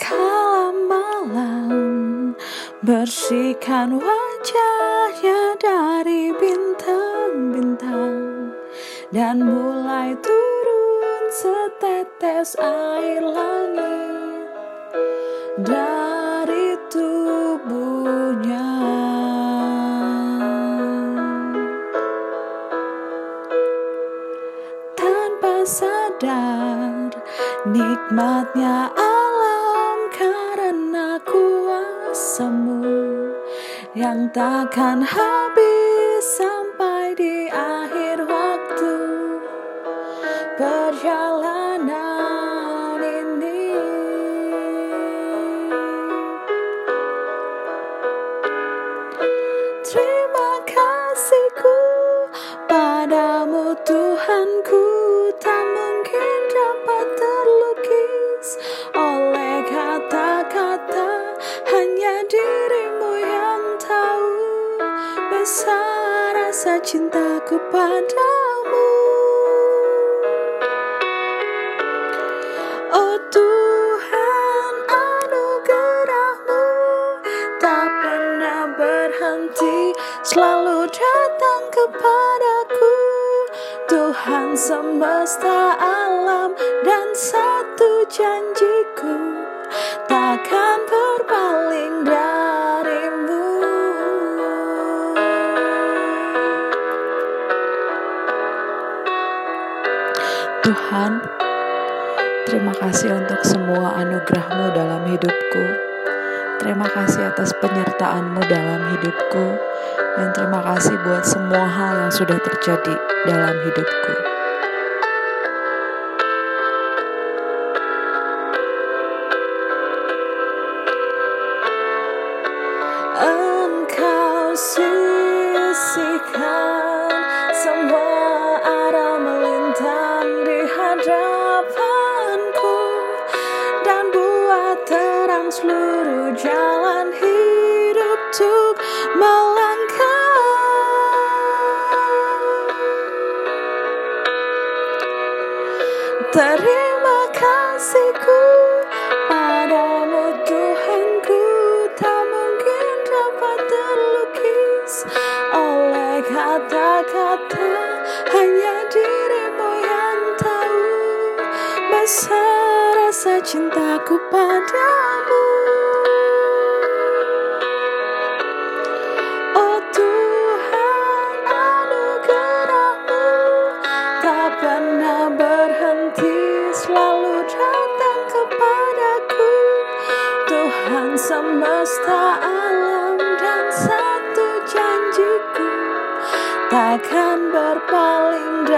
Kala bersihkan wajahnya dari bintang-bintang dan mulai turun setetes air langit. Dari sadar nikmatnya alam karena kuasamu yang takkan habis sampai di akhir waktu perjalanan ini. Terima kasihku padamu Tuhanku hanya dirimu yang tahu besar rasa cintaku padamu. Oh Tuhan anugerahmu tak pernah berhenti selalu datang kepadaku Tuhan semesta alam dan satu janjiku Tuhan Terima kasih untuk semua anugerahmu dalam hidupku. Terima kasih atas penyertaanmu dalam hidupku. Dan terima kasih buat semua hal yang sudah terjadi dalam hidupku. Engkau sisihkan seluruh jalan hidup untuk melangkah. Terima kasihku cintaku padamu. Oh Tuhan anugerahmu. Tak pernah berhenti selalu datang kepadaku. Tuhan semesta alam dan satu janjiku. Takkan berpaling